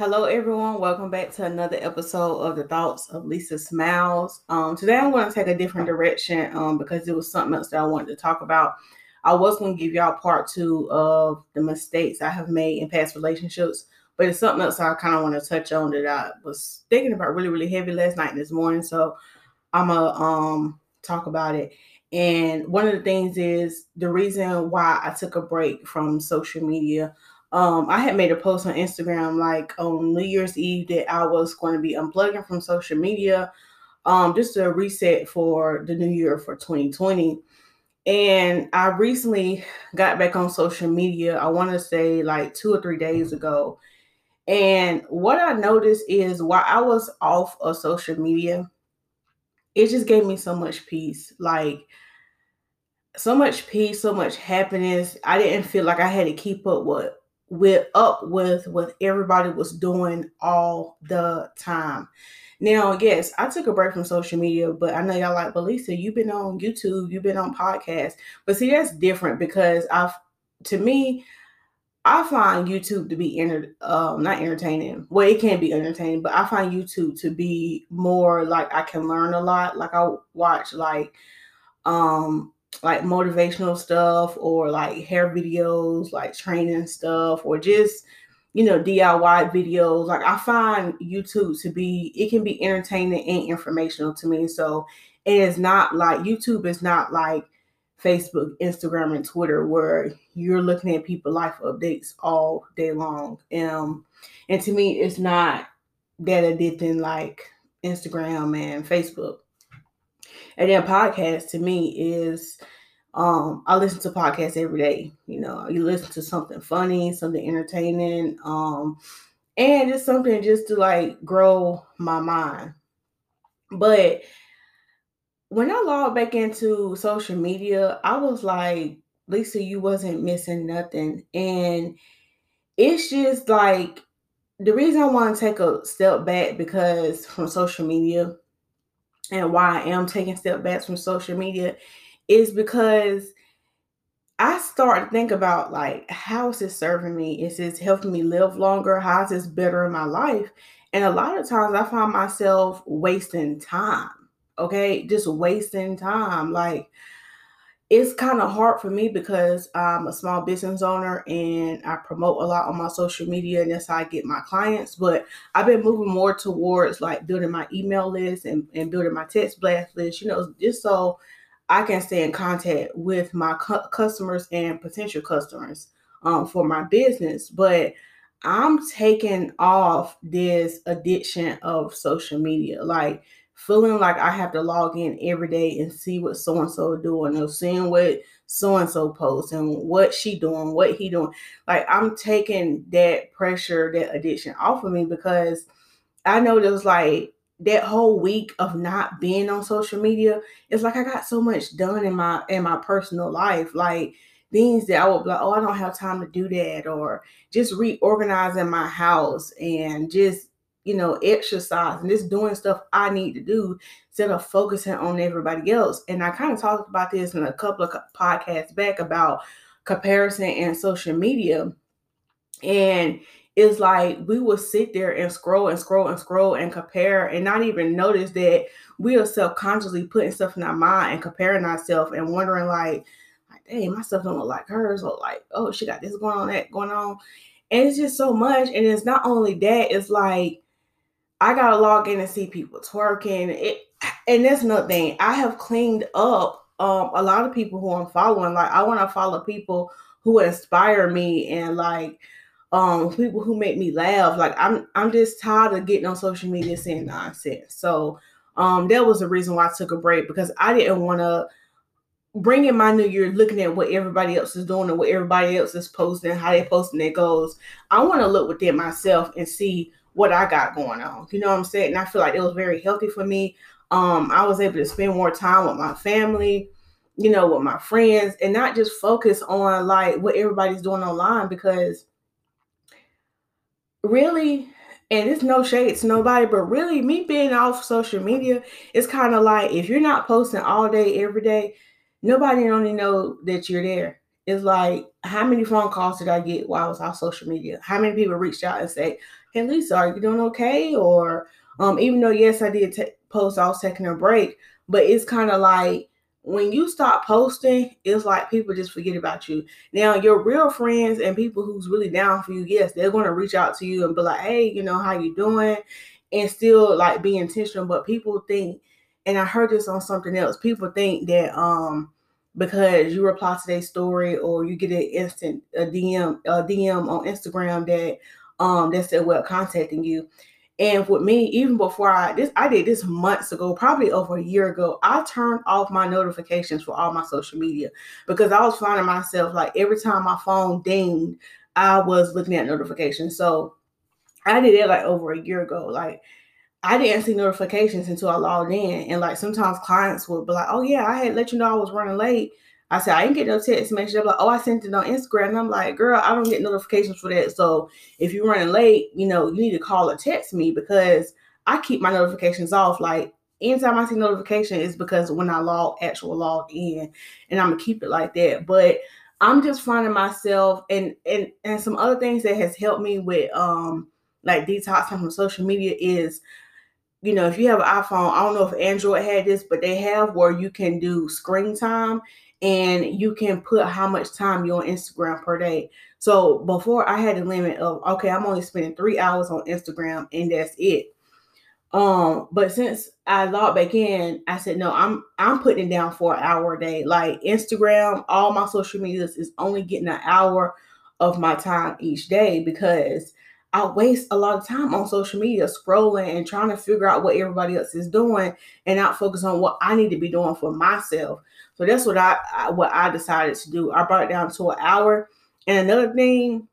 Hello, everyone. Welcome back to another episode of the Thoughts of Lisa Smilez. Um, today, I'm going to take a different direction um, because it was something else that I wanted to talk about. I was going to give y'all part two of the mistakes I have made in past relationships, but it's something else I kind of want to touch on that I was thinking about really, really heavy last night and this morning. So I'm gonna um, talk about it. And one of the things is the reason why I took a break from social media um, I had made a post on Instagram like on New Year's Eve that I was going to be unplugging from social media, um, just a reset for the new year for 2020. And I recently got back on social media, I want to say like two or three days ago. And what I noticed is while I was off of social media, it just gave me so much peace. Like, so much peace, so much happiness. I didn't feel like I had to keep up with with up with what everybody was doing all the time. Now, yes, I took a break from social media, but I know y'all like, but Lisa, you've been on YouTube, you've been on podcasts. But see, that's different because I've to me, I find YouTube to be enter, um, not entertaining. Well, it can be entertaining, but I find YouTube to be more like I can learn a lot. Like I watch like um like motivational stuff or like hair videos, like training stuff, or just you know DIY videos. Like I find YouTube to be it can be entertaining and informational to me. So it is not like YouTube is not like Facebook, Instagram, and Twitter where you're looking at people life updates all day long. Um, and to me, it's not that addicting like Instagram and Facebook. And then podcast to me is um I listen to podcasts every day. You know, you listen to something funny, something entertaining, um, and it's something just to like grow my mind. But when I logged back into social media, I was like, Lisa, you wasn't missing nothing. And it's just like the reason I want to take a step back because from social media and why I am taking step backs from social media is because I start to think about like how is this serving me? Is this helping me live longer? How is this better in my life? And a lot of times I find myself wasting time. Okay, just wasting time. Like it's kind of hard for me because I'm a small business owner and I promote a lot on my social media and that's how I get my clients. But I've been moving more towards like building my email list and, and building my text blast list, you know, just so I can stay in contact with my cu- customers and potential customers um, for my business. But I'm taking off this addiction of social media. Like, feeling like I have to log in every day and see what so and so doing or seeing what so and so posts and what she doing, what he doing. Like I'm taking that pressure, that addiction off of me because I know there's like that whole week of not being on social media, it's like I got so much done in my in my personal life. Like things that I would be like, oh, I don't have time to do that, or just reorganizing my house and just you know, exercise and just doing stuff I need to do instead of focusing on everybody else. And I kind of talked about this in a couple of podcasts back about comparison and social media. And it's like we will sit there and scroll and scroll and scroll and compare and not even notice that we are self-consciously putting stuff in our mind and comparing ourselves and wondering like, like, hey, my stuff don't look like hers, or like, oh, she got this going on, that going on. And it's just so much. And it's not only that, it's like I gotta log in and see people twerking. It and that's nothing. I have cleaned up um a lot of people who I'm following. Like I want to follow people who inspire me and like um people who make me laugh. Like I'm I'm just tired of getting on social media saying nonsense. So um that was the reason why I took a break because I didn't want to bring in my new year looking at what everybody else is doing and what everybody else is posting, how they posting their goals. I want to look within myself and see what I got going on. You know what I'm saying? And I feel like it was very healthy for me. Um, I was able to spend more time with my family, you know, with my friends, and not just focus on like what everybody's doing online because really, and it's no shade to nobody, but really me being off social media is kind of like if you're not posting all day, every day, nobody only know that you're there It's like, how many phone calls did I get while I was on social media? How many people reached out and say, "Hey, Lisa, are you doing okay?" Or, um, even though yes, I did t- post, I was taking a break, but it's kind of like when you stop posting, it's like people just forget about you. Now, your real friends and people who's really down for you, yes, they're going to reach out to you and be like, "Hey, you know, how you doing?" and still like be intentional. But people think, and I heard this on something else. People think that um because you reply to their story or you get an instant a DM a DM on Instagram that um that said well contacting you. And with me, even before I this I did this months ago, probably over a year ago, I turned off my notifications for all my social media because I was finding myself like every time my phone dinged, I was looking at notifications. So I did it like over a year ago. Like I didn't see notifications until I logged in. And like sometimes clients would be like, oh yeah, I had let you know I was running late. I said, I didn't get no text message. I'm like, oh, I sent it on Instagram. And I'm like, girl, I don't get notifications for that. So if you're running late, you know, you need to call or text me because I keep my notifications off. Like anytime I see notification is because when I log actual log in and I'm gonna keep it like that. But I'm just finding myself and and and some other things that has helped me with um like detoxing from social media is you know, if you have an iPhone, I don't know if Android had this, but they have where you can do screen time and you can put how much time you're on Instagram per day. So before I had a limit of okay, I'm only spending three hours on Instagram and that's it. Um, but since I logged back in, I said no, I'm I'm putting it down for an hour a day. Like Instagram, all my social medias is only getting an hour of my time each day because I waste a lot of time on social media scrolling and trying to figure out what everybody else is doing and not focus on what I need to be doing for myself. So that's what I, I what I decided to do. I brought it down to an hour. And another thing,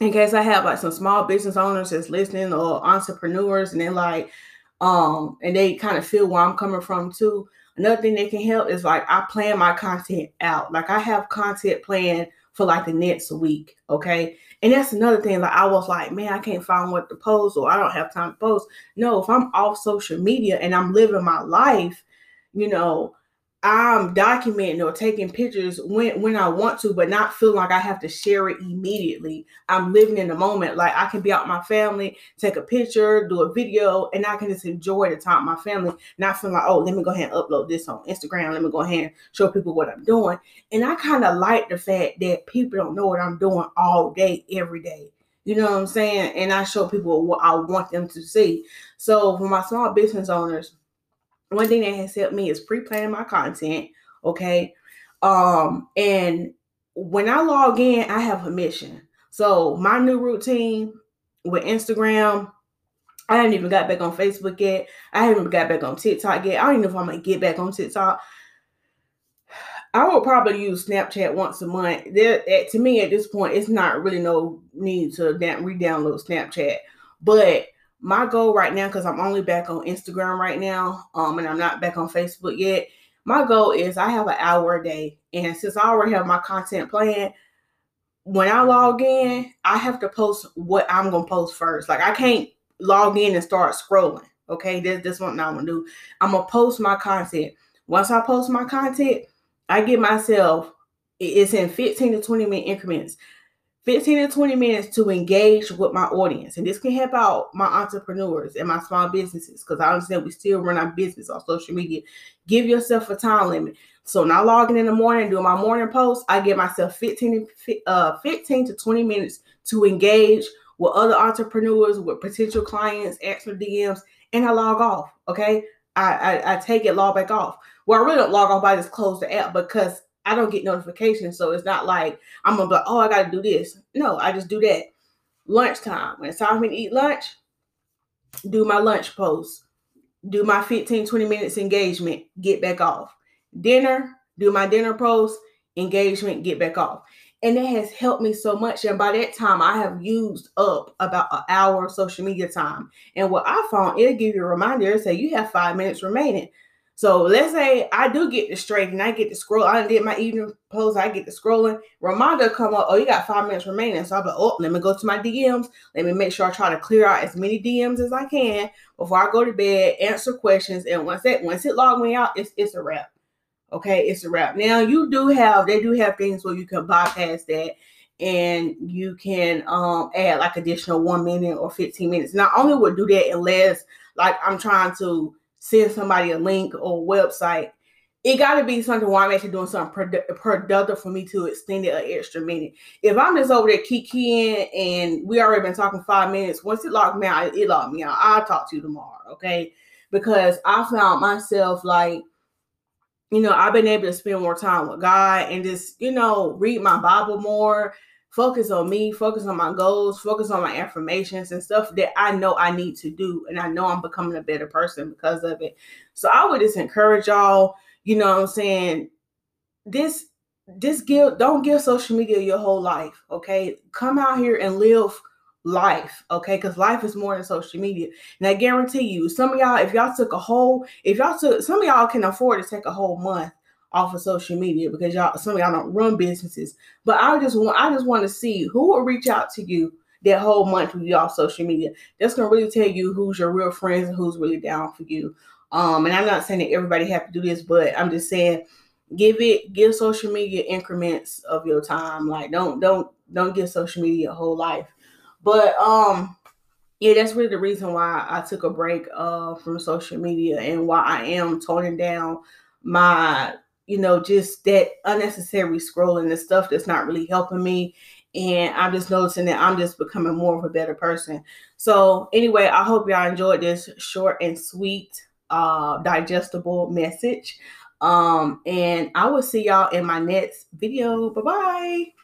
in case I have like some small business owners that's listening or entrepreneurs and they're like, um, and they kind of feel where I'm coming from too. Another thing that can help is like I plan my content out. Like I have content planned for like the next week. Okay. And that's another thing. Like I was like, man, I can't find what to post or I don't have time to post. No, if I'm off social media and I'm living my life, you know, I'm documenting or taking pictures when when I want to, but not feeling like I have to share it immediately. I'm living in the moment. Like I can be out with my family, take a picture, do a video, and I can just enjoy the time with my family, not feeling like, oh, let me go ahead and upload this on Instagram. Let me go ahead and show people what I'm doing. And I kind of like the fact that people don't know what I'm doing all day, every day. You know what I'm saying? And I show people what I want them to see. So for my small business owners, one thing that has helped me is pre-planning my content. Okay. Um, and when I log in, I have a mission. So my new routine with Instagram, I haven't even got back on Facebook yet. I haven't got back on TikTok yet. I don't even know if I'm gonna get back on TikTok. I will probably use Snapchat once a month. There, to me, at this point, it's not really no need to re-download Snapchat. But my goal right now, because I'm only back on Instagram right now, um, and I'm not back on Facebook yet. My goal is I have an hour a day, and since I already have my content planned, when I log in, I have to post what I'm gonna post first. Like I can't log in and start scrolling. Okay, this this one I'm gonna do. I'm gonna post my content. Once I post my content, I get myself. It's in 15 to 20 minute increments. 15 to 20 minutes to engage with my audience. And this can help out my entrepreneurs and my small businesses because I understand we still run our business on social media. Give yourself a time limit. So now logging in the morning, doing my morning post, I give myself 15 to, uh, 15 to 20 minutes to engage with other entrepreneurs, with potential clients, answer DMs, and I log off. Okay. I, I, I take it, log back off. Well, I really don't log off, I just close the app because I don't get notifications. So it's not like I'm gonna be like, oh, I gotta do this. No, I just do that. Lunchtime. When it's time for me to eat lunch, do my lunch post, do my 15, 20 minutes engagement, get back off. Dinner, do my dinner post, engagement, get back off. And that has helped me so much. And by that time, I have used up about an hour of social media time. And what I found, it'll give you a reminder, and say you have five minutes remaining. So let's say I do get the straight and I get to scroll. I did my evening post. I get to scrolling. Reminder come up. Oh, you got five minutes remaining. So I'm like, oh, let me go to my DMs. Let me make sure I try to clear out as many DMs as I can before I go to bed. Answer questions, and once that once it log me out, it's it's a wrap. Okay, it's a wrap. Now you do have they do have things where you can bypass that and you can um add like additional one minute or 15 minutes. Not only would do that unless like I'm trying to send somebody a link or website it got to be something where I'm actually doing something produ- productive for me to extend it an extra minute. If I'm just over there kikiing and we already been talking five minutes, once it locked me out, it locked me out. I'll talk to you tomorrow, okay? Because I found myself like, you know, I've been able to spend more time with God and just, you know, read my Bible more, focus on me, focus on my goals, focus on my affirmations and stuff that I know I need to do. And I know I'm becoming a better person because of it. So I would just encourage y'all you know what I'm saying? This this give don't give social media your whole life, okay? Come out here and live life, okay? Because life is more than social media. And I guarantee you, some of y'all, if y'all took a whole, if y'all took some of y'all can afford to take a whole month off of social media because y'all some of y'all don't run businesses. But I just want I just want to see who will reach out to you that whole month with y'all social media. That's gonna really tell you who's your real friends and who's really down for you. Um, and I'm not saying that everybody have to do this, but I'm just saying give it give social media increments of your time. Like don't don't don't give social media a whole life. But um yeah, that's really the reason why I took a break uh from social media and why I am toning down my you know just that unnecessary scrolling and stuff that's not really helping me and I'm just noticing that I'm just becoming more of a better person. So anyway, I hope y'all enjoyed this short and sweet uh, digestible message. Um, and I will see y'all in my next video. Bye bye.